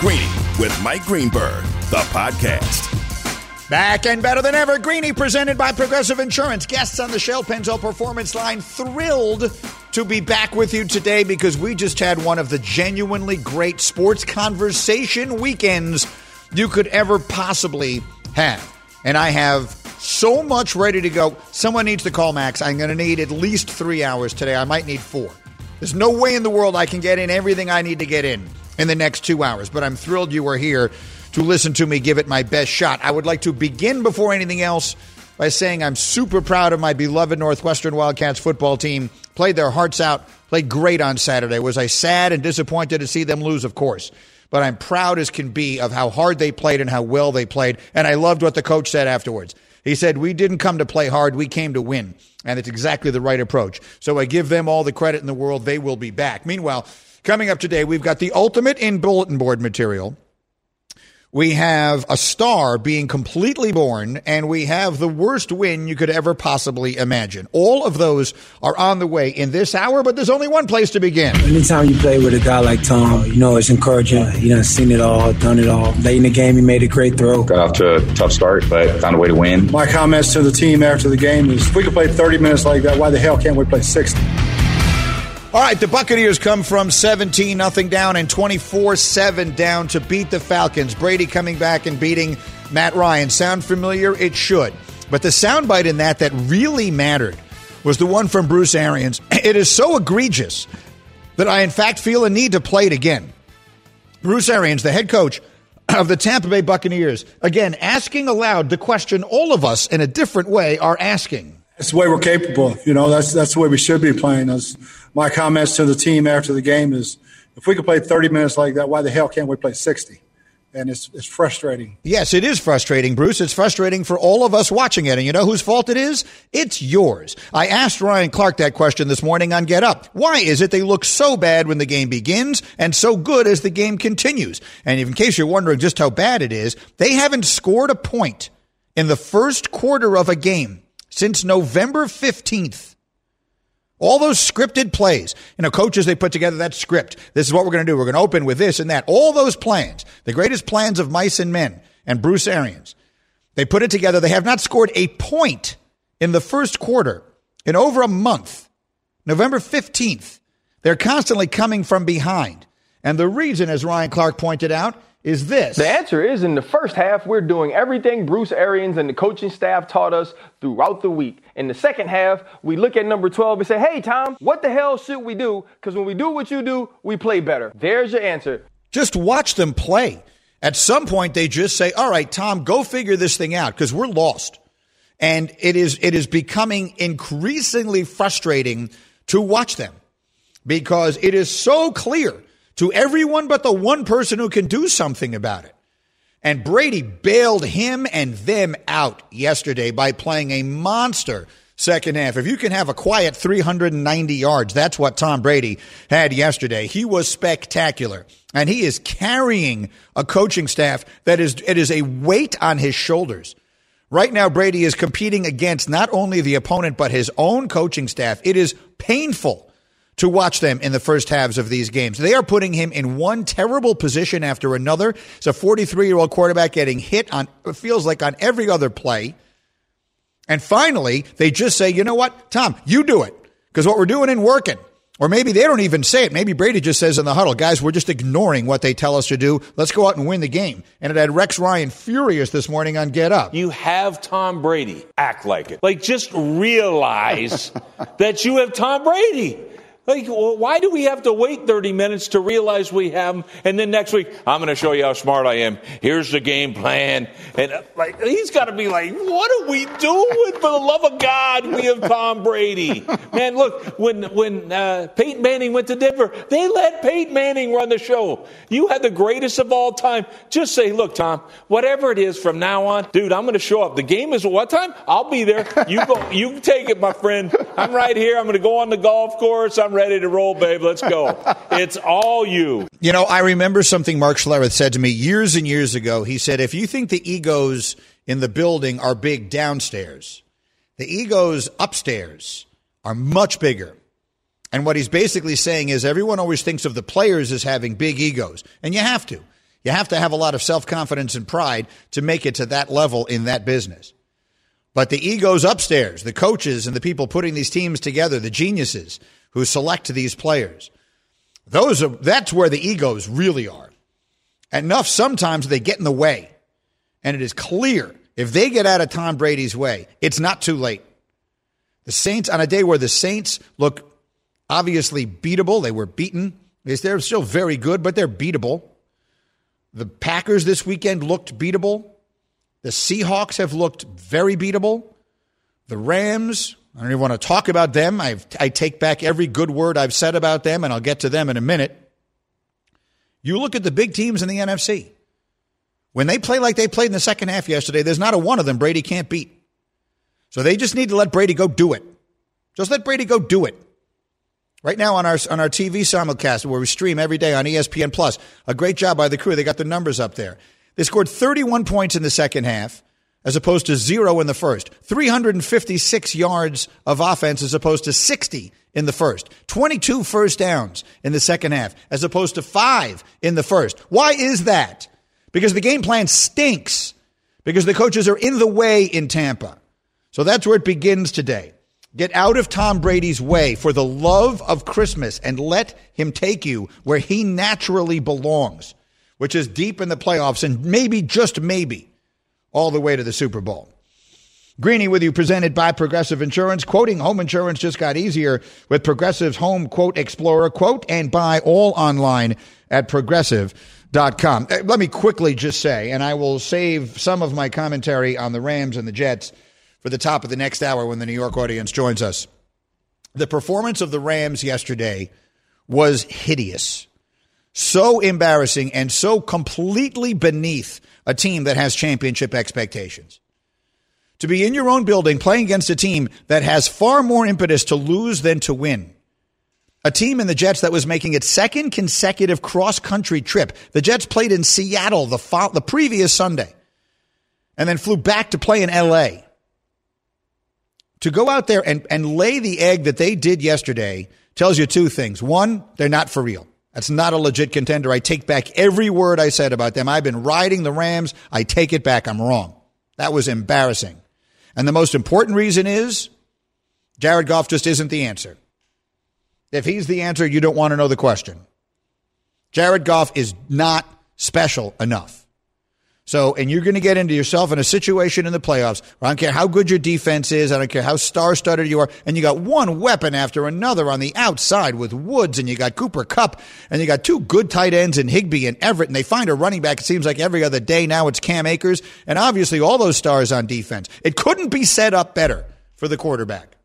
Greeny with Mike Greenberg, the podcast. Back and better than ever, Greeny presented by Progressive Insurance. Guests on the Shell Pennzoil Performance Line thrilled to be back with you today because we just had one of the genuinely great sports conversation weekends you could ever possibly have. And I have so much ready to go. Someone needs to call Max. I'm going to need at least three hours today. I might need four. There's no way in the world I can get in everything I need to get in in the next two hours, but I'm thrilled you are here to listen to me give it my best shot. I would like to begin before anything else by saying I'm super proud of my beloved Northwestern Wildcats football team. Played their hearts out, played great on Saturday. Was I sad and disappointed to see them lose? Of course. But I'm proud as can be of how hard they played and how well they played. And I loved what the coach said afterwards. He said, We didn't come to play hard, we came to win. And it's exactly the right approach. So I give them all the credit in the world. They will be back. Meanwhile, coming up today, we've got the ultimate in bulletin board material we have a star being completely born, and we have the worst win you could ever possibly imagine. All of those are on the way in this hour, but there's only one place to begin. Anytime you play with a guy like Tom, you know it's encouraging. You know, seen it all, done it all. Late in the game, he made a great throw. Got off to a tough start, but found a way to win. My comments to the team after the game is: if we could play 30 minutes like that, why the hell can't we play 60? All right, the Buccaneers come from 17 nothing down and 24-7 down to beat the Falcons. Brady coming back and beating Matt Ryan. Sound familiar? It should. But the soundbite in that that really mattered was the one from Bruce Arians. It is so egregious that I in fact feel a need to play it again. Bruce Arians, the head coach of the Tampa Bay Buccaneers, again asking aloud the question all of us in a different way are asking. That's the way we're capable. You know, that's that's the way we should be playing. As my comments to the team after the game is, if we could play 30 minutes like that, why the hell can't we play 60? And it's it's frustrating. Yes, it is frustrating, Bruce. It's frustrating for all of us watching it. And you know whose fault it is? It's yours. I asked Ryan Clark that question this morning on Get Up. Why is it they look so bad when the game begins and so good as the game continues? And in case you're wondering just how bad it is, they haven't scored a point in the first quarter of a game since November 15th. All those scripted plays, you know, coaches, they put together that script. This is what we're going to do. We're going to open with this and that. All those plans, the greatest plans of mice and men and Bruce Arians, they put it together. They have not scored a point in the first quarter in over a month. November 15th. They're constantly coming from behind. And the reason, as Ryan Clark pointed out, is this? The answer is in the first half, we're doing everything Bruce Arians and the coaching staff taught us throughout the week. In the second half, we look at number 12 and say, hey, Tom, what the hell should we do? Because when we do what you do, we play better. There's your answer. Just watch them play. At some point, they just say, all right, Tom, go figure this thing out because we're lost. And it is, it is becoming increasingly frustrating to watch them because it is so clear to everyone but the one person who can do something about it. And Brady bailed him and them out yesterday by playing a monster second half. If you can have a quiet 390 yards, that's what Tom Brady had yesterday. He was spectacular. And he is carrying a coaching staff that is, it is a weight on his shoulders. Right now, Brady is competing against not only the opponent, but his own coaching staff. It is painful to watch them in the first halves of these games. They are putting him in one terrible position after another. It's a 43 year old quarterback getting hit on, it feels like on every other play. And finally, they just say, you know what, Tom, you do it. Because what we're doing ain't working. Or maybe they don't even say it. Maybe Brady just says in the huddle, guys, we're just ignoring what they tell us to do. Let's go out and win the game. And it had Rex Ryan furious this morning on Get Up. You have Tom Brady. Act like it. Like just realize that you have Tom Brady. Like, well, why do we have to wait 30 minutes to realize we have them? And then next week, I'm going to show you how smart I am. Here's the game plan. And uh, like, he's got to be like, what are we doing? For the love of God, we have Tom Brady. Man, look, when, when uh, Peyton Manning went to Denver, they let Peyton Manning run the show. You had the greatest of all time. Just say, look, Tom, whatever it is from now on, dude, I'm going to show up. The game is what time? I'll be there. You go, you take it, my friend. I'm right here. I'm going to go on the golf course. I'm ready to roll, babe. Let's go. It's all you. You know, I remember something Mark Schlereth said to me years and years ago. He said, if you think the egos in the building are big downstairs, the egos upstairs are much bigger. And what he's basically saying is everyone always thinks of the players as having big egos, and you have to. You have to have a lot of self confidence and pride to make it to that level in that business. But the egos upstairs, the coaches and the people putting these teams together, the geniuses, who select these players. Those are that's where the egos really are. Enough sometimes they get in the way. And it is clear if they get out of Tom Brady's way, it's not too late. The Saints on a day where the Saints look obviously beatable, they were beaten. They're still very good, but they're beatable. The Packers this weekend looked beatable. The Seahawks have looked very beatable. The Rams I don't even want to talk about them. I've, I take back every good word I've said about them, and I'll get to them in a minute. You look at the big teams in the NFC. When they play like they played in the second half yesterday, there's not a one of them Brady can't beat. So they just need to let Brady go do it. Just let Brady go do it. Right now on our on our TV simulcast where we stream every day on ESPN Plus, a great job by the crew. They got the numbers up there. They scored 31 points in the second half as opposed to zero in the first. 356 yards of offense as opposed to 60 in the first. 22 first downs in the second half as opposed to five in the first. Why is that? Because the game plan stinks. Because the coaches are in the way in Tampa. So that's where it begins today. Get out of Tom Brady's way for the love of Christmas and let him take you where he naturally belongs, which is deep in the playoffs and maybe, just maybe, all the way to the Super Bowl. Greeny with you, presented by Progressive Insurance. Quoting home insurance just got easier with Progressive's Home Quote Explorer. Quote and buy all online at progressive.com. Uh, let me quickly just say, and I will save some of my commentary on the Rams and the Jets for the top of the next hour when the New York audience joins us. The performance of the Rams yesterday was hideous, so embarrassing, and so completely beneath a team that has championship expectations. To be in your own building playing against a team that has far more impetus to lose than to win. A team in the Jets that was making its second consecutive cross country trip. The Jets played in Seattle the, fo- the previous Sunday and then flew back to play in LA. To go out there and, and lay the egg that they did yesterday tells you two things. One, they're not for real. That's not a legit contender. I take back every word I said about them. I've been riding the Rams. I take it back. I'm wrong. That was embarrassing. And the most important reason is Jared Goff just isn't the answer. If he's the answer, you don't want to know the question. Jared Goff is not special enough. So, and you're going to get into yourself in a situation in the playoffs. I don't care how good your defense is. I don't care how star studded you are. And you got one weapon after another on the outside with Woods and you got Cooper Kupp, and you got two good tight ends in Higbee and Everett. And they find a running back. It seems like every other day now it's Cam Akers and obviously all those stars on defense. It couldn't be set up better for the quarterback.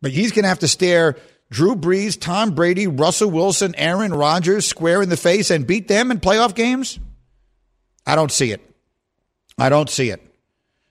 But he's going to have to stare Drew Brees, Tom Brady, Russell Wilson, Aaron Rodgers square in the face and beat them in playoff games. I don't see it. I don't see it.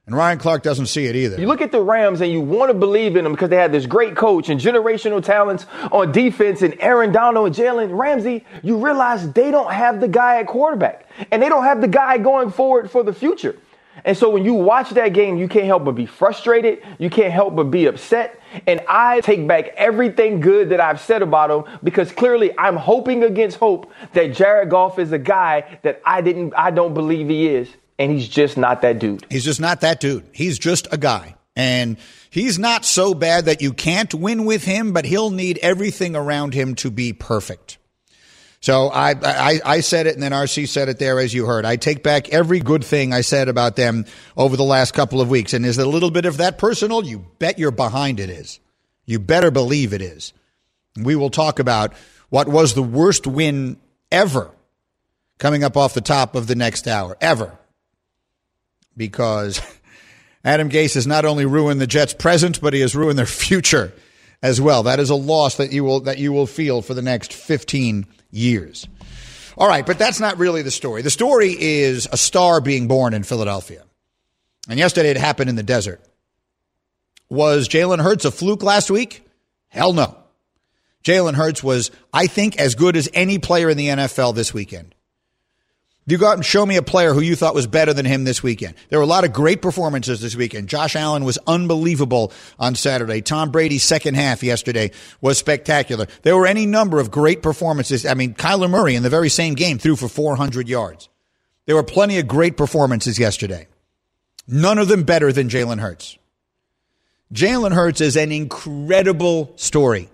And Ryan Clark doesn't see it either. You look at the Rams and you want to believe in them because they had this great coach and generational talents on defense and Aaron Donald and Jalen Ramsey. You realize they don't have the guy at quarterback and they don't have the guy going forward for the future. And so when you watch that game, you can't help but be frustrated. You can't help but be upset. And I take back everything good that I've said about him because clearly I'm hoping against hope that Jared Goff is a guy that I didn't, I don't believe he is. And he's just not that dude. He's just not that dude. He's just a guy. And he's not so bad that you can't win with him, but he'll need everything around him to be perfect. So I, I, I said it and then RC said it there as you heard. I take back every good thing I said about them over the last couple of weeks. And is it a little bit of that personal? You bet you're behind it is. You better believe it is. We will talk about what was the worst win ever coming up off the top of the next hour, ever. Because Adam Gase has not only ruined the Jets' present, but he has ruined their future as well. That is a loss that you will that you will feel for the next 15 years. All right, but that's not really the story. The story is a star being born in Philadelphia. And yesterday it happened in the desert. Was Jalen Hurts a fluke last week? Hell no. Jalen Hurts was, I think, as good as any player in the NFL this weekend. You go out and show me a player who you thought was better than him this weekend. There were a lot of great performances this weekend. Josh Allen was unbelievable on Saturday. Tom Brady's second half yesterday was spectacular. There were any number of great performances. I mean, Kyler Murray in the very same game threw for 400 yards. There were plenty of great performances yesterday. None of them better than Jalen Hurts. Jalen Hurts is an incredible story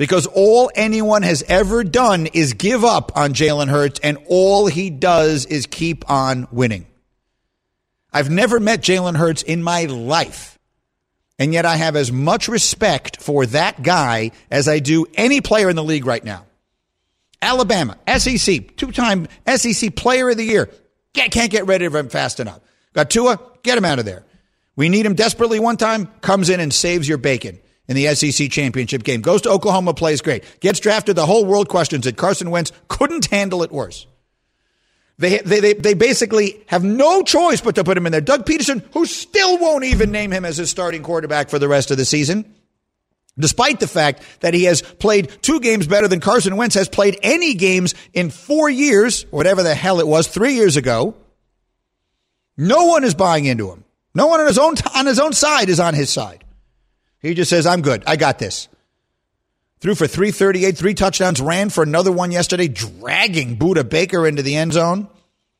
because all anyone has ever done is give up on Jalen Hurts, and all he does is keep on winning. I've never met Jalen Hurts in my life, and yet I have as much respect for that guy as I do any player in the league right now. Alabama, SEC, two time SEC player of the year. Can't get rid of him fast enough. Got Tua, get him out of there. We need him desperately one time, comes in and saves your bacon in the SEC championship game. Goes to Oklahoma, plays great. Gets drafted. The whole world questions it. Carson Wentz couldn't handle it worse. They, they, they, they basically have no choice but to put him in there. Doug Pederson, who still won't even name him as his starting quarterback for the rest of the season, despite the fact that he has played two games better than Carson Wentz has played any games in four years, whatever the hell it was, three years ago. No one is buying into him. No one on his own on his own side is on his side. He just says, "I'm good. I got this." Threw for 338, three touchdowns, ran for another one yesterday, dragging Budda Baker into the end zone.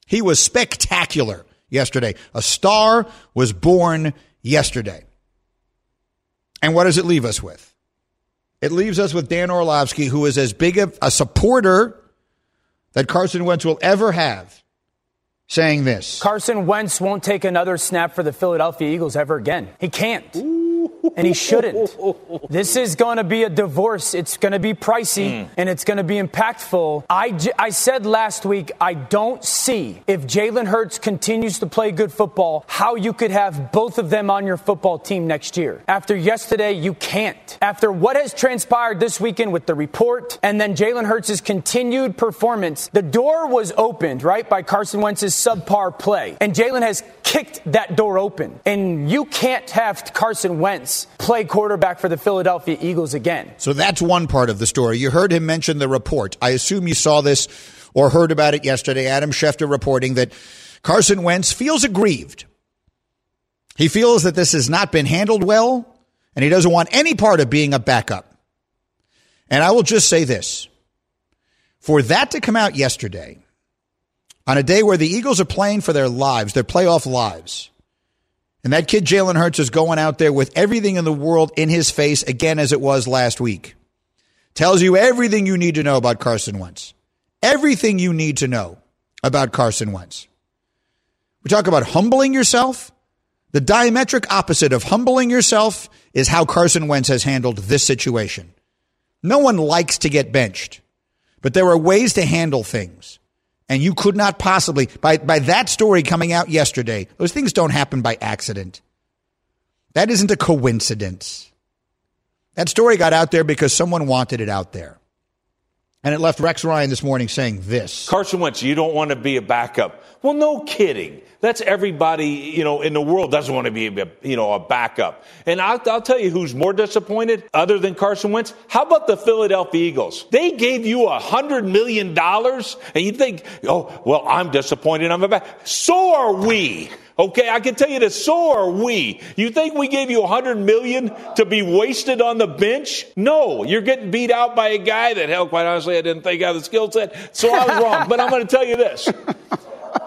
He was spectacular yesterday. A star was born yesterday. And what does it leave us with? It leaves us with Dan Orlovsky, who is as big of a supporter that Carson Wentz will ever have saying this Carson Wentz won't take another snap for the Philadelphia Eagles ever again. He can't. And he shouldn't. This is going to be a divorce. It's going to be pricey mm. and it's going to be impactful. I, j- I said last week, I don't see if Jalen Hurts continues to play good football, how you could have both of them on your football team next year. After yesterday, you can't. After what has transpired this weekend with the report and then Jalen Hurts' continued performance, the door was opened, right, by Carson Wentz's subpar play. And Jalen has kicked that door open. And you can't have Carson Wentz play quarterback for the Philadelphia Eagles again. So that's one part of the story. You heard him mention the report. I assume you saw this or heard about it yesterday. Adam Schefter reporting that Carson Wentz feels aggrieved. He feels that this has not been handled well, and he doesn't want any part of being a backup. And I will just say this for that to come out yesterday, on a day where the Eagles are playing for their lives, their playoff lives. And that kid Jalen Hurts is going out there with everything in the world in his face again as it was last week. Tells you everything you need to know about Carson Wentz. Everything you need to know about Carson Wentz. We talk about humbling yourself. The diametric opposite of humbling yourself is how Carson Wentz has handled this situation. No one likes to get benched, but there are ways to handle things. And you could not possibly, by, by that story coming out yesterday, those things don't happen by accident. That isn't a coincidence. That story got out there because someone wanted it out there. And it left Rex Ryan this morning saying this Carson Wentz, you don't want to be a backup. Well, no kidding. That's everybody, you know, in the world doesn't want to be, a, you know, a backup. And I'll, I'll tell you who's more disappointed other than Carson Wentz. How about the Philadelphia Eagles? They gave you a hundred million dollars and you think, oh, well, I'm disappointed. I'm a back. So are we. Okay, I can tell you this. So are we. You think we gave you a hundred million to be wasted on the bench? No, you're getting beat out by a guy that, hell, quite honestly, I didn't think had the skill set. So I was wrong. but I'm going to tell you this.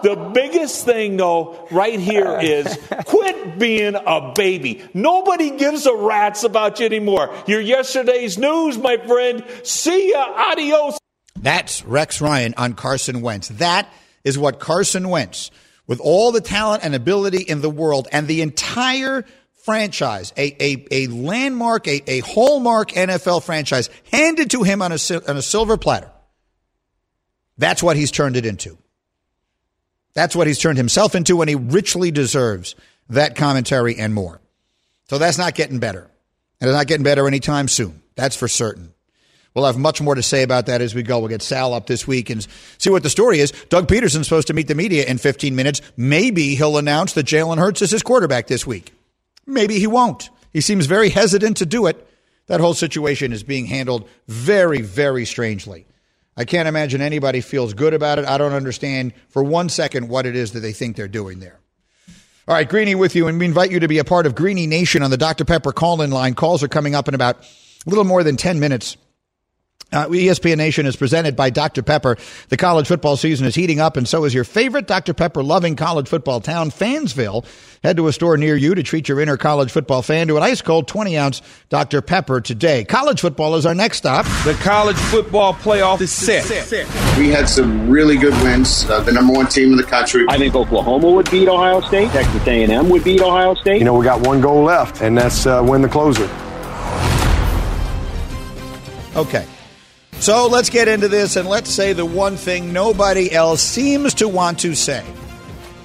The biggest thing, though, right here is quit being a baby. Nobody gives a rat's about you anymore. You're yesterday's news, my friend. See ya. Adios. That's Rex Ryan on Carson Wentz. That is what Carson Wentz, with all the talent and ability in the world and the entire franchise, a, a, a landmark, a, a hallmark NFL franchise handed to him on a, on a silver platter. That's what he's turned it into. That's what he's turned himself into, and he richly deserves that commentary and more. So that's not getting better. And it's not getting better anytime soon. That's for certain. We'll have much more to say about that as we go. We'll get Sal up this week and see what the story is. Doug Pederson's supposed to meet the media in 15 minutes. Maybe he'll announce that Jalen Hurts is his quarterback this week. Maybe he won't. He seems very hesitant to do it. That whole situation is being handled very, very strangely. I can't imagine anybody feels good about it. I don't understand for one second what it is that they think they're doing there. All right, Greeny with you, and we invite you to be a part of Greeny Nation on the Dr. Pepper call in line. Calls are coming up in about a little more than 10 minutes. Uh, ESPN Nation is presented by Dr. Pepper. The college football season is heating up, and so is your favorite Dr. Pepper loving college football town, Fansville. Head to a store near you to treat your inner college football fan to an ice cold 20 ounce Dr. Pepper today. College football is our next stop. The college football playoff is set. We had some really good wins. Uh, the number one team in the country. I think Oklahoma would beat Ohio State. Texas A&M would beat Ohio State. You know, we got one goal left, and that's uh, win the closer. Okay. So let's get into this and let's say the one thing nobody else seems to want to say.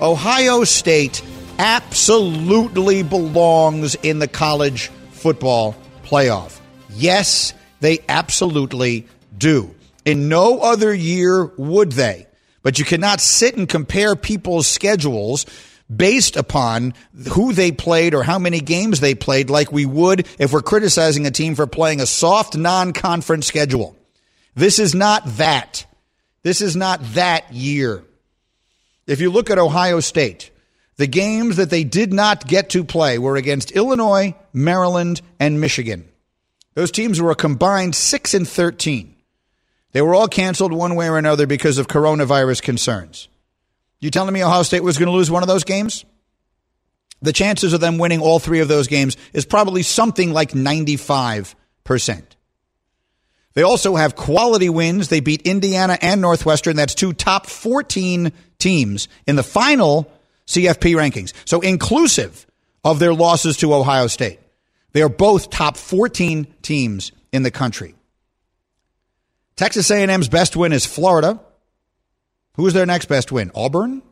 Ohio State absolutely belongs in the college football playoff. Yes, they absolutely do. In no other year would they. But you cannot sit and compare people's schedules based upon who they played or how many games they played like we would if we're criticizing a team for playing a soft non conference schedule. This is not that. This is not that year. If you look at Ohio State, the games that they did not get to play were against Illinois, Maryland, and Michigan. Those teams were a combined 6 and 13. They were all canceled one way or another because of coronavirus concerns. You telling me Ohio State was going to lose one of those games? The chances of them winning all three of those games is probably something like 95%. They also have quality wins. They beat Indiana and Northwestern. That's two top 14 teams in the final CFP rankings. So inclusive of their losses to Ohio State. They are both top 14 teams in the country. Texas A&M's best win is Florida. Who's their next best win? Auburn?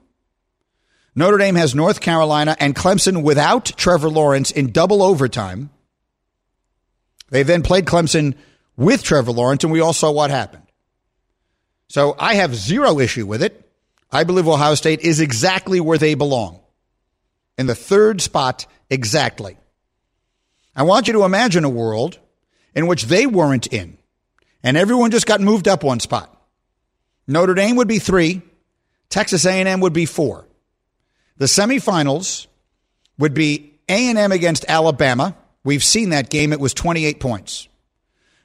Notre Dame has North Carolina and Clemson without Trevor Lawrence in double overtime. They then played Clemson with Trevor Lawrence, and we all saw what happened. So I have zero issue with it. I believe Ohio State is exactly where they belong. In the third spot, exactly. I want you to imagine a world in which they weren't in, and everyone just got moved up one spot. Notre Dame would be three, Texas A&M would be four. The semifinals would be A&M against Alabama. We've seen that game; it was 28 points.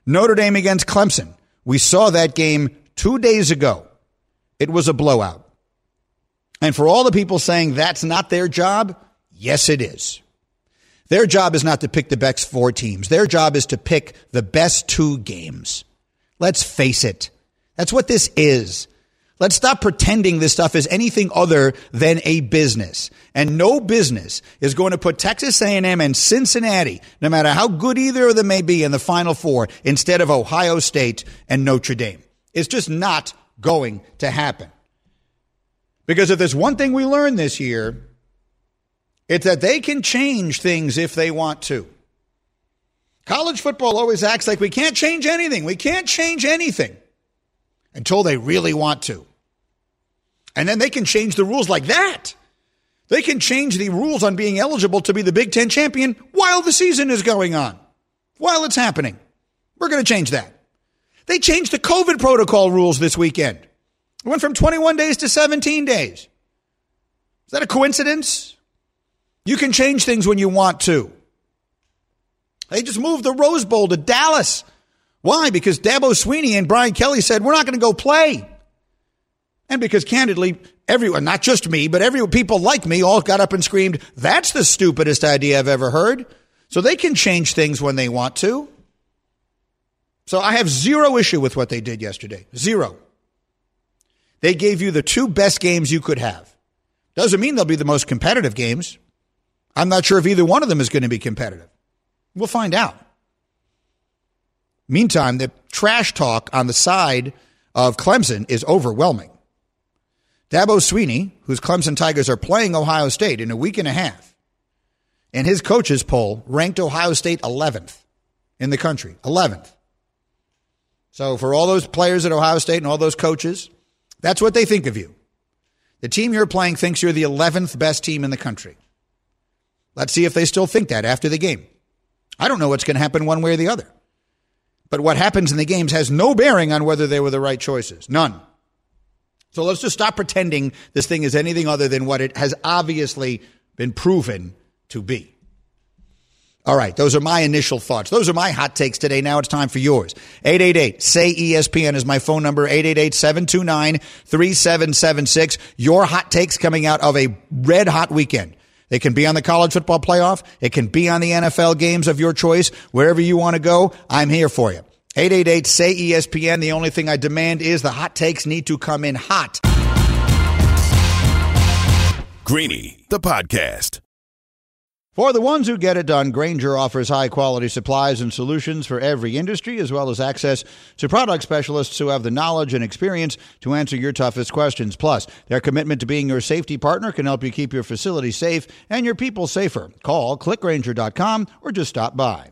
Notre Dame against Clemson. We saw that game two days ago. It was a blowout. And for all the people saying that's not their job, yes, it is. Their job is not to pick the best four teams. Their job is to pick the best two games. Let's face it. That's what this is. Let's stop pretending this stuff is anything other than a business. And no business is going to put Texas A&M and Cincinnati, no matter how good either of them may be in the final four, instead of Ohio State and Notre Dame. It's just not going to happen. Because if there's one thing we learned this year, it's that they can change things if they want to. College football always acts like we can't change anything. We can't change anything until they really want to. And then they can change the rules like that. They can change the rules on being eligible to be the Big Ten champion while the season is going on, while it's happening. We're going to change that. They changed the COVID protocol rules this weekend. It went from 21 days to 17 days. Is that a coincidence? You can change things when you want to. They just moved the Rose Bowl to Dallas. Why? Because Dabo Swinney and Brian Kelly said, we're not going to go play. And because candidly, everyone, not just me, but every people like me all got up and screamed, that's the stupidest idea I've ever heard. So they can change things when they want to. So I have zero issue with what they did yesterday. Zero. They gave you the two best games you could have. Doesn't mean they'll be the most competitive games. I'm not sure if either one of them is going to be competitive. We'll find out. Meantime, the trash talk on the side of Clemson is overwhelming. Dabo Swinney, whose Clemson Tigers are playing Ohio State in a week and a half, and his coaches poll ranked Ohio State 11th in the country. 11th. So for all those players at Ohio State and all those coaches, that's what they think of you. The team you're playing thinks you're the 11th best team in the country. Let's see if they still think that after the game. I don't know what's going to happen one way or the other. But what happens in the games has no bearing on whether they were the right choices. None. So let's just stop pretending this thing is anything other than what it has obviously been proven to be. All right, those are my initial thoughts. Those are my hot takes today. Now it's time for yours. 888 say ESPN is my phone number 888 729 3776. Your hot takes coming out of a red hot weekend. It can be on the college football playoff. It can be on the NFL games of your choice. Wherever you want to go, I'm here for you. 888 say ESPN. The only thing I demand is the hot takes need to come in hot. Greeny, the podcast. For the ones who get it done, Grainger offers high quality supplies and solutions for every industry, as well as access to product specialists who have the knowledge and experience to answer your toughest questions. Plus, their commitment to being your safety partner can help you keep your facility safe and your people safer. Call clickgrainger.com or just stop by.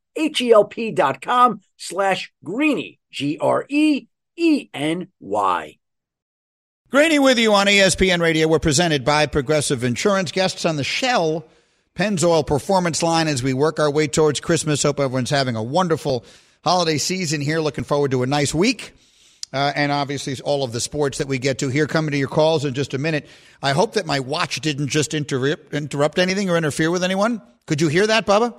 H-E-L-P dot com slash greeny, G-R-E-E-N-Y. Greeny with you on ESPN Radio. We're presented by Progressive Insurance. Guests on the Shell Pennzoil Performance line as we work our way towards Christmas. Hope everyone's having a wonderful holiday season here. Looking forward to a nice week. Uh, and obviously all of the sports that we get to here. Coming to your calls in just a minute. I hope that my watch didn't just interrupt, interrupt anything or interfere with anyone. Could you hear that, Bubba?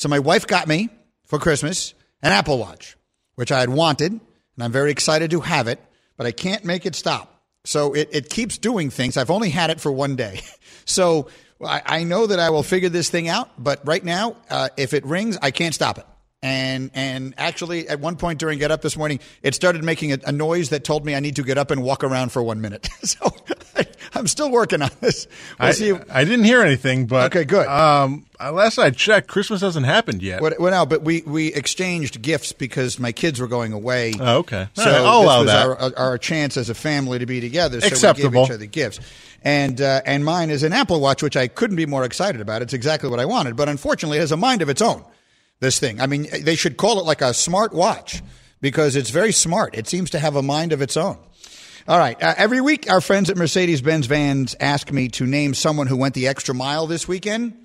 So my wife got me for Christmas an Apple Watch, which I had wanted, and I'm very excited to have it, but I can't make it stop. So it, it keeps doing things. I've only had it for one day. So I, I know that I will figure this thing out, but right now, uh, if it rings, I can't stop it. And and actually, at one point during Get Up this morning, it started making a, a noise that told me I need to get up and walk around for one minute. so I, am still working on this. We'll I, see. I didn't hear anything, but Okay, good. Um, last I checked, Christmas hasn't happened yet. Well, well, no, but we, we exchanged gifts because my kids were going away. Oh, okay. So right, I'll this allow was that. Our, our chance as a family to be together. So Acceptable. we gave each other gifts. And uh, and mine is an Apple Watch, which I couldn't be more excited about. It's exactly what I wanted, but unfortunately, it has a mind of its own. This thing. I mean, they should call it like a smart watch because it's very smart. It seems to have a mind of its own. All right. Uh, every week, our friends at Mercedes Benz Vans ask me to name someone who went the extra mile this weekend.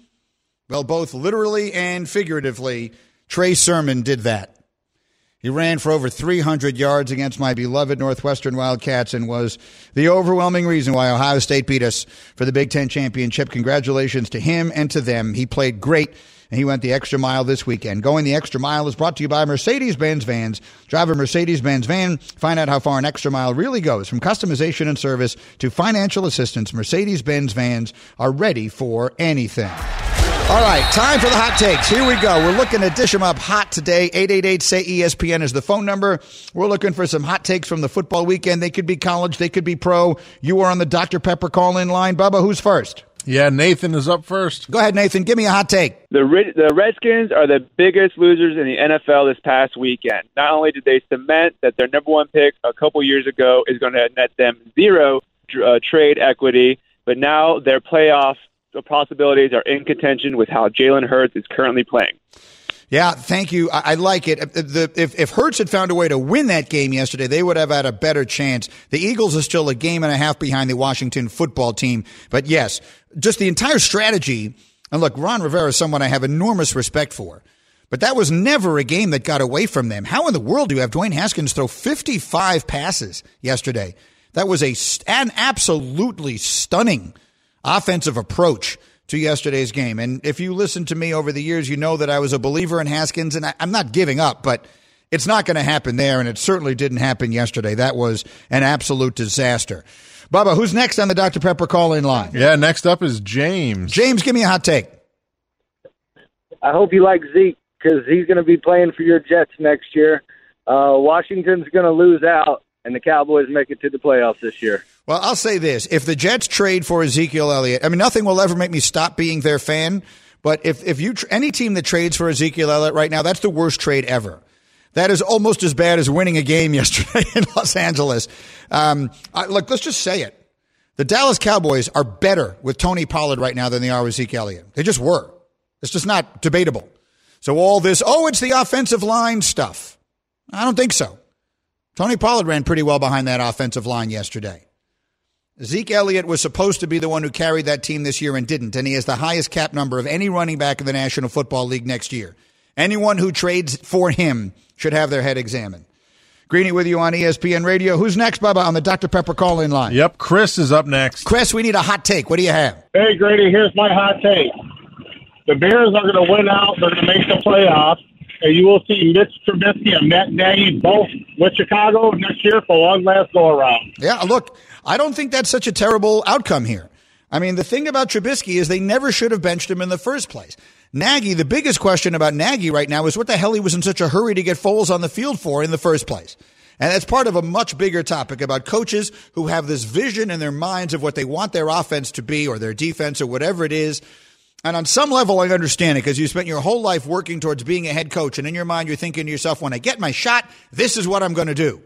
Well, both literally and figuratively, Trey Sermon did that. He ran for over 300 yards against my beloved Northwestern Wildcats and was the overwhelming reason why Ohio State beat us for the Big Ten championship. Congratulations to him and to them. He played great and he went the extra mile this weekend. Going the extra mile is brought to you by Mercedes Benz Vans. Drive a Mercedes Benz van. Find out how far an extra mile really goes. From customization and service to financial assistance, Mercedes Benz Vans are ready for anything. All right, time for the hot takes. Here we go. We're looking to dish them up hot today. 888 say ESPN is the phone number. We're looking for some hot takes from the football weekend. They could be college, they could be pro. You are on the Dr. Pepper call in line. Bubba, who's first? Yeah, Nathan is up first. Go ahead, Nathan. Give me a hot take. The the Redskins are the biggest losers in the NFL this past weekend. Not only did they cement that their number one pick a couple years ago is going to net them zero uh, trade equity, but now their playoff possibilities are in contention with how Jalen Hurts is currently playing. Yeah, thank you. I, I like it. Uh, the, if, if Hurts had found a way to win that game yesterday, they would have had a better chance. The Eagles are still a game and a half behind the Washington football team. But yes, just the entire strategy. And look, Ron Rivera is someone I have enormous respect for. But that was never a game that got away from them. How in the world do you have Dwayne Haskins throw 55 passes yesterday? That was a, an absolutely stunning offensive approach to yesterday's game. And if you listen to me over the years, you know that I was a believer in Haskins, and I, am not giving up, but it's not going to happen there, and it certainly didn't happen yesterday. That was an absolute disaster. Bubba, who's next on the Dr. Pepper call in line? Yeah, next up is James. James, give me a hot take. I hope you like Zeke because he's going to be playing for your Jets next year. Uh, Washington's going to lose out, and the Cowboys make it to the playoffs this year. Well, I'll say this: if the Jets trade for Ezekiel Elliott, I mean, nothing will ever make me stop being their fan. But if if you any team that trades for Ezekiel Elliott right now, that's the worst trade ever. That is almost as bad as winning a game yesterday in Los Angeles. Um, I, look, let's just say it: the Dallas Cowboys are better with Tony Pollard right now than they are with Zeke Elliott. They just were. It's just not debatable. So all this, oh, it's the offensive line stuff. I don't think so. Tony Pollard ran pretty well behind that offensive line yesterday. Zeke Elliott was supposed to be the one who carried that team this year and didn't, and he has the highest cap number of any running back in the National Football League next year. Anyone who trades for him should have their head examined. Greeny with you on ESPN Radio. Who's next, Bubba, on the Dr. Pepper call in line? Yep, Chris is up next. Chris, we need a hot take. What do you have? Hey, Grady, here's my hot take. The Bears are going to win out. They're going to make the playoffs. And you will see Mitch Trubisky and Matt Nagy both with Chicago next year for one last go around. Yeah, look, I don't think that's such a terrible outcome here. I mean, the thing about Trubisky is they never should have benched him in the first place. Nagy, the biggest question about Nagy right now is what the hell he was in such a hurry to get Foles on the field for in the first place. And that's part of a much bigger topic about coaches who have this vision in their minds of what they want their offense to be or their defense or whatever it is. And on some level, I understand it because you spent your whole life working towards being a head coach. And in your mind, you're thinking to yourself, when I get my shot, this is what I'm going to do.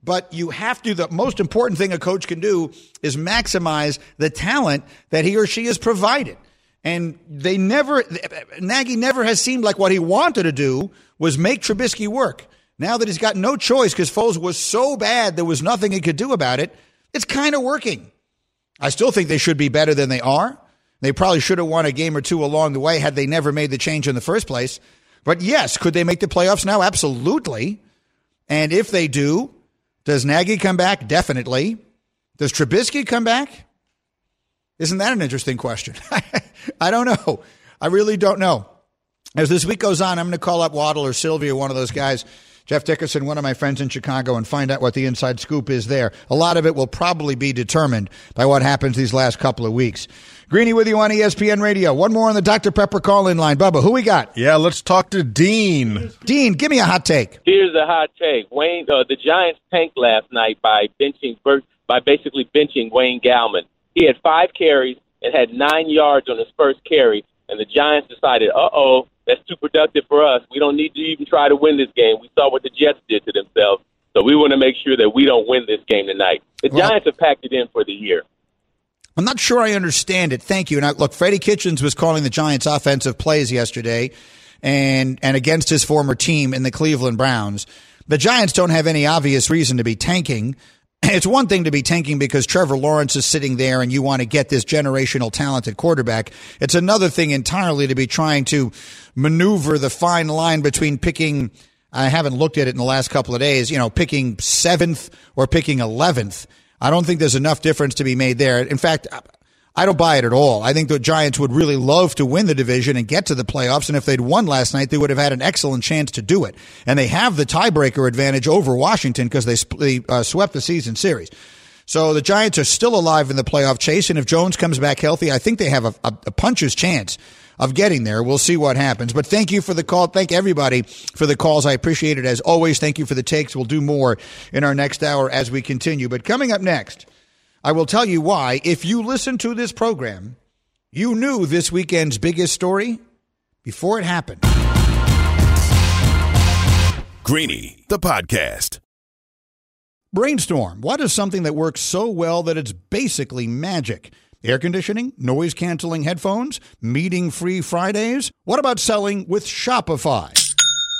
But you have to, the most important thing a coach can do is maximize the talent that he or she has provided. And they never, Nagy never has seemed like what he wanted to do was make Trubisky work. Now that he's got no choice because Foles was so bad, there was nothing he could do about it. It's kind of working. I still think they should be better than they are. They probably should have won a game or two along the way had they never made the change in the first place. But yes, could they make the playoffs now? Absolutely. And if they do, does Nagy come back? Definitely. Does Trubisky come back? Isn't that an interesting question? I don't know. I really don't know. As this week goes on, I'm going to call up Waddle or Sylvia, one of those guys, Jeff Dickerson, one of my friends in Chicago, and find out what the inside scoop is there. A lot of it will probably be determined by what happens these last couple of weeks. Greeny with you on ESPN Radio. One more on the Dr. Pepper call in line. Bubba, who we got? Yeah, let's talk to Dean. Dean, give me a hot take. Here's a hot take. Wayne, uh, the Giants tanked last night by benching by basically benching Wayne Gallman. He had five carries and had nine yards on his first carry, and the Giants decided, uh oh, that's too productive for us. We don't need to even try to win this game. We saw what the Jets did to themselves, so we want to make sure that we don't win this game tonight. The well, Giants have packed it in for the year. I'm not sure I understand it. Thank you. And look, Freddie Kitchens was calling the Giants' offensive plays yesterday, and and against his former team in the Cleveland Browns. The Giants don't have any obvious reason to be tanking. It's one thing to be tanking because Trevor Lawrence is sitting there and you want to get this generational talented quarterback. It's another thing entirely to be trying to maneuver the fine line between picking. I haven't looked at it in the last couple of days. You know, picking seventh or picking eleventh I don't think there's enough difference to be made there. In fact, I don't buy it at all. I think the Giants would really love to win the division and get to the playoffs. And if they'd won last night, they would have had an excellent chance to do it. And they have the tiebreaker advantage over Washington because they, they uh, swept the season series. So the Giants are still alive in the playoff chase. And if Jones comes back healthy, I think they have a, a, a puncher's chance of getting there. We'll see what happens. But thank you for the call. Thank everybody for the calls. I appreciate it as always. Thank you for the takes. We'll do more in our next hour as we continue. But coming up next, I will tell you why. If you listen to this program, you knew this weekend's biggest story before it happened. Greeny, the podcast. Brainstorm. What is something that works so well that it's basically magic? Air conditioning, noise canceling headphones, meeting free Fridays? What about selling with Shopify?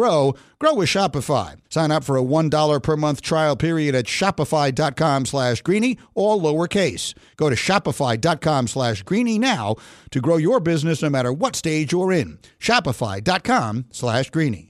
grow, grow with Shopify. Sign up for a $1 per month trial period at shopify.com slash greeny, all lowercase. Go to shopify.com slash greeny now to grow your business no matter what stage you're in. Shopify.com slash greeny.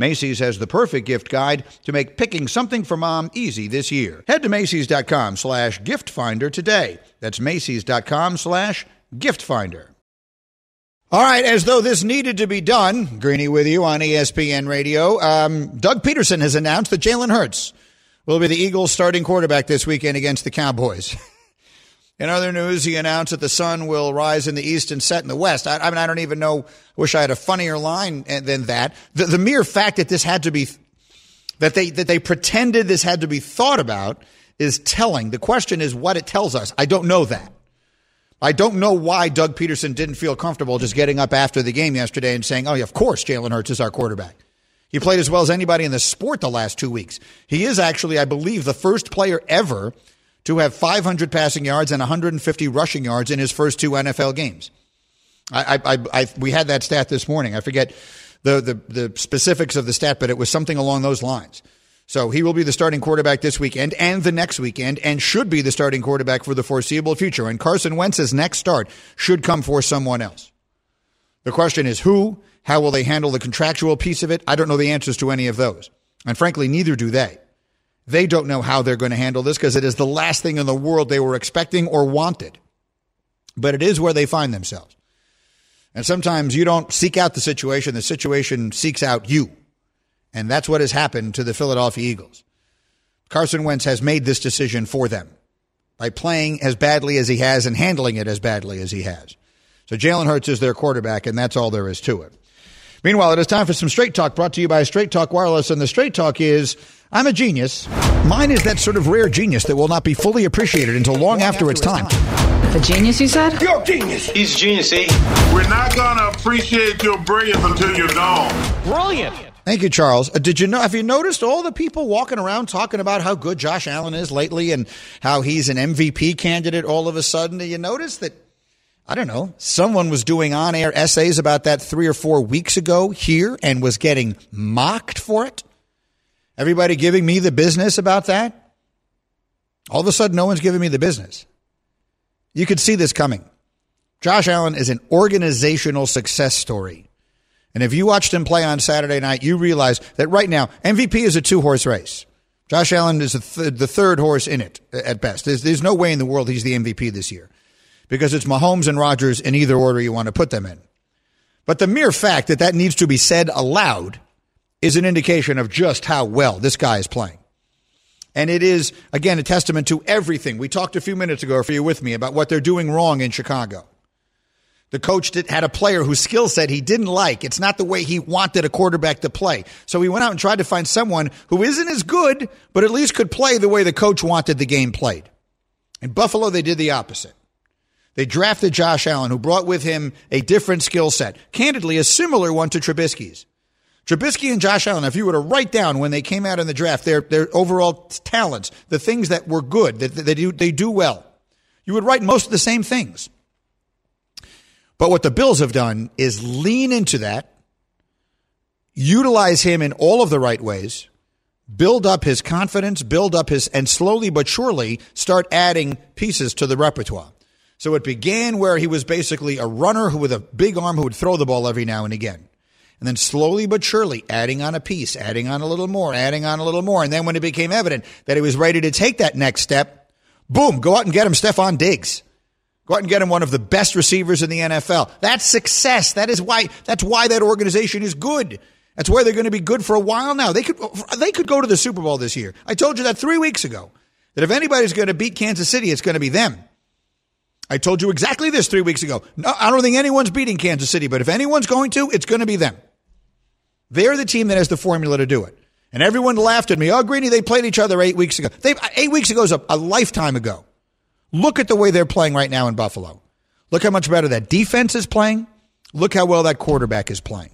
Macy's has the perfect gift guide to make picking something for mom easy this year. Head to Macy's.com slash gift finder today. That's Macy's.com slash gift finder. All right, as though this needed to be done, Greeny with you on ESPN Radio. Um, Doug Pederson has announced that Jalen Hurts will be the Eagles' starting quarterback this weekend against the Cowboys. In other news, he announced that the sun will rise in the east and set in the west. I, I mean, I don't even know. Wish I had a funnier line eh, than that. The, the mere fact that this had to be that they that they pretended this had to be thought about is telling. The question is what it tells us. I don't know that. I don't know why Doug Pederson didn't feel comfortable just getting up after the game yesterday and saying, "Oh, yeah, of course, Jalen Hurts is our quarterback." He played as well as anybody in the sport the last two weeks. He is actually, I believe, the first player ever to have 500 passing yards and 150 rushing yards in his first two NFL games. I, I, I, we had that stat this morning. I forget the, the, the specifics of the stat, but it was something along those lines. So he will be the starting quarterback this weekend and the next weekend and should be the starting quarterback for the foreseeable future. And Carson Wentz's next start should come for someone else. The question is who? How will they handle the contractual piece of it? I don't know the answers to any of those. And frankly, neither do they. They don't know how they're going to handle this because it is the last thing in the world they were expecting or wanted. But it is where they find themselves. And sometimes you don't seek out the situation, the situation seeks out you. And that's what has happened to the Philadelphia Eagles. Carson Wentz has made this decision for them by playing as badly as he has and handling it as badly as he has. So Jalen Hurts is their quarterback, and that's all there is to it. Meanwhile, it is time for some Straight Talk brought to you by Straight Talk Wireless. And the Straight Talk is I'm a genius. Mine is that sort of rare genius that will not be fully appreciated until long after its time. A genius, you said? You're a genius. He's genius, eh? We're not going to appreciate your brilliance until you're gone. Brilliant. Thank you, Charles. Uh, did you know? Have you noticed all the people walking around talking about how good Josh Allen is lately and how he's an MVP candidate all of a sudden? Do you notice that? I don't know. Someone was doing on air essays about that three or four weeks ago here and was getting mocked for it. Everybody giving me the business about that. All of a sudden, no one's giving me the business. You could see this coming. Josh Allen is an organizational success story. And if you watched him play on Saturday night, you realize that right now, MVP is a two horse race. Josh Allen is th- the third horse in it at best. There's, there's no way in the world he's the MVP this year because it's Mahomes and Rodgers in either order you want to put them in. But the mere fact that that needs to be said aloud is an indication of just how well this guy is playing. And it is, again, a testament to everything. We talked a few minutes ago, if you're with me, about what they're doing wrong in Chicago. The coach did, had a player whose skill set he didn't like. It's not the way he wanted a quarterback to play. So he went out and tried to find someone who isn't as good, but at least could play the way the coach wanted the game played. In Buffalo, they did the opposite. They drafted Josh Allen, who brought with him a different skill set. Candidly, a similar one to Trubisky's. Trubisky and Josh Allen, if you were to write down when they came out in the draft their, their overall talents, the things that were good, that, they, do, they do well, you would write most of the same things. But what the Bills have done is lean into that, utilize him in all of the right ways, build up his confidence, build up his, and slowly but surely start adding pieces to the repertoire. So it began where he was basically a runner who with a big arm who would throw the ball every now and again. And then slowly but surely adding on a piece, adding on a little more, adding on a little more. And then when it became evident that he was ready to take that next step, boom, go out and get him Stefon Diggs. Go out and get him one of the best receivers in the NFL. That's success. That is why that's why that organization is good. That's why they're going to be good for a while now. They could they could go to the Super Bowl this year. I told you that 3 weeks ago. That if anybody's going to beat Kansas City, it's going to be them. I told you exactly this 3 weeks ago. No, I don't think anyone's beating Kansas City, but if anyone's going to, it's going to be them. They're the team that has the formula to do it. And everyone laughed at me. Oh, Greeny, they played each other eight weeks ago. They, eight weeks ago is a, a lifetime ago. Look at the way they're playing right now in Buffalo. Look how much better that defense is playing. Look how well that quarterback is playing.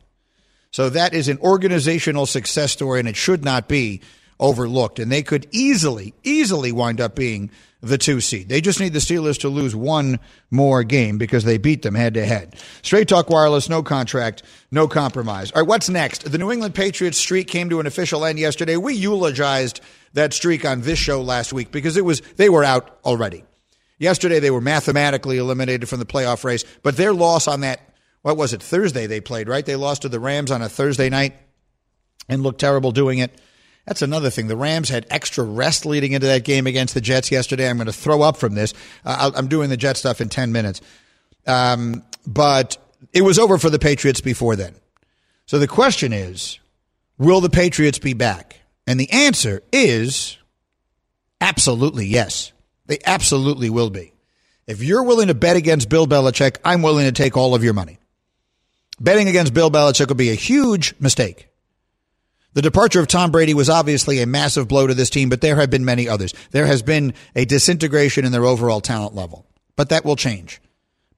So that is an organizational success story, and it should not be overlooked. And they could easily, easily wind up being the two seed. They just need the Steelers to lose one more game because they beat them head to head. Straight Talk Wireless, no contract, no compromise. All right, what's next? The New England Patriots streak came to an official end yesterday. We eulogized that streak on this show last week because it was they were out already. Yesterday they were mathematically eliminated from the playoff race, but their loss on that what was it Thursday they played right? They lost to the Rams on a Thursday night and looked terrible doing it. That's another thing. The Rams had extra rest leading into that game against the Jets yesterday. I'm going to throw up from this. Uh, I'm doing the Jet stuff in 10 minutes. Um, but it was over for the Patriots before then. So the question is will the Patriots be back? And the answer is absolutely yes. They absolutely will be. If you're willing to bet against Bill Belichick, I'm willing to take all of your money. Betting against Bill Belichick would be a huge mistake. The departure of Tom Brady was obviously a massive blow to this team, but there have been many others. There has been a disintegration in their overall talent level, but that will change.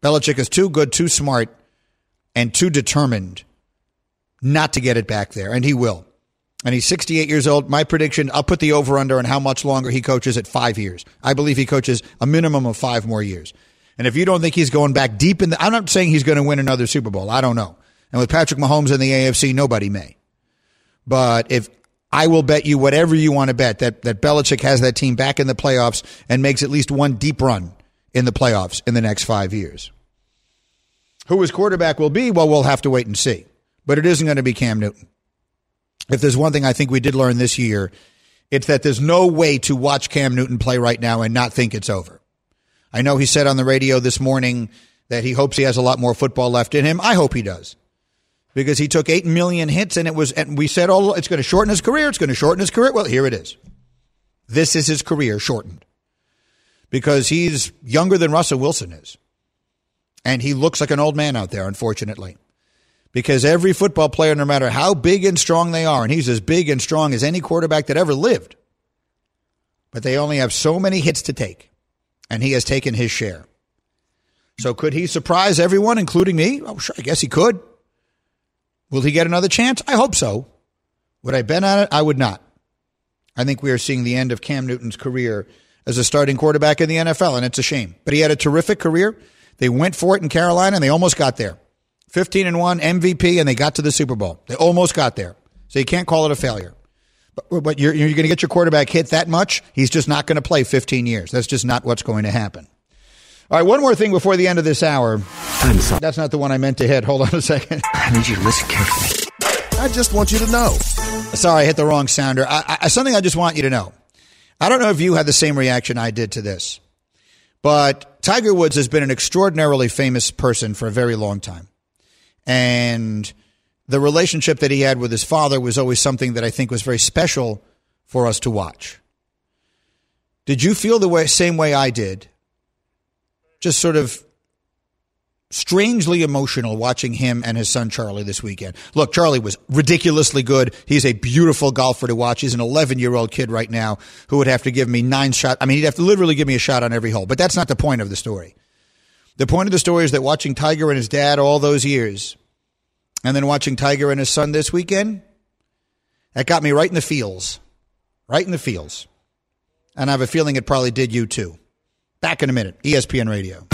Belichick is too good, too smart, and too determined not to get it back there, and he will. And he's 68 years old. My prediction, I'll put the over under on how much longer he coaches at five years. I believe he coaches a minimum of five more years. And if you don't think he's going back deep in the, I'm not saying he's going to win another Super Bowl. I don't know. And with Patrick Mahomes in the AFC, nobody may. But if I will bet you whatever you want to bet that, that Belichick has that team back in the playoffs and makes at least one deep run in the playoffs in the next five years. Who his quarterback will be, well, we'll have to wait and see. But it isn't going to be Cam Newton. If there's one thing I think we did learn this year, it's that there's no way to watch Cam Newton play right now and not think it's over. I know he said on the radio this morning that he hopes he has a lot more football left in him. I hope he does because he took 8 million hits and it was, and we said, oh, it's going to shorten his career. It's going to shorten his career. Well, here it is. This is his career shortened because he's younger than Russell Wilson is. And he looks like an old man out there, unfortunately. Because every football player, no matter how big and strong they are, and he's as big and strong as any quarterback that ever lived, but they only have so many hits to take. And he has taken his share. So could he surprise everyone, including me? Oh, sure, I guess he could. Will he get another chance? I hope so. Would I bet on it? I would not. I think we are seeing the end of Cam Newton's career as a starting quarterback in the NFL, and it's a shame. But he had a terrific career. They went for it in Carolina, and they almost got there. 15 and 1, MVP, and they got to the Super Bowl. They almost got there. So you can't call it a failure. But, but you're, you're going to get your quarterback hit that much? He's just not going to play 15 years. That's just not what's going to happen. All right, one more thing before the end of this hour. I'm sorry. That's not the one I meant to hit. Hold on a second. I need you to listen carefully. I just want you to know. Sorry, I hit the wrong sounder. I, I, something I just want you to know. I don't know if you had the same reaction I did to this, but Tiger Woods has been an extraordinarily famous person for a very long time. And the relationship that he had with his father was always something that I think was very special for us to watch. Did you feel the way, same way I did? Just sort of strangely emotional watching him and his son Charlie this weekend. Look, Charlie was ridiculously good. He's a beautiful golfer to watch. He's an 11 year old kid right now who would have to give me nine shots. I mean, he'd have to literally give me a shot on every hole, but that's not the point of the story. The point of the story is that watching Tiger and his dad all those years and then watching Tiger and his son this weekend, that got me right in the feels. Right in the feels. And I have a feeling it probably did you too. Back in a minute. ESPN Radio.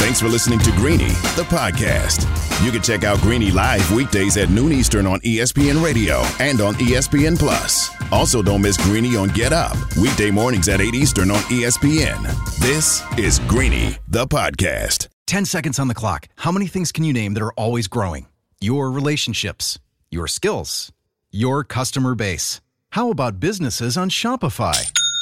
Thanks for listening to Greeny, the podcast. You can check out Greeny live weekdays at noon Eastern on ESPN Radio and on ESPN Plus. Also, don't miss Greeny on Get Up, weekday mornings at 8 Eastern on ESPN. This is Greeny, the podcast. 10 seconds on the clock. How many things can you name that are always growing? Your relationships, your skills, your customer base. How about businesses on Shopify?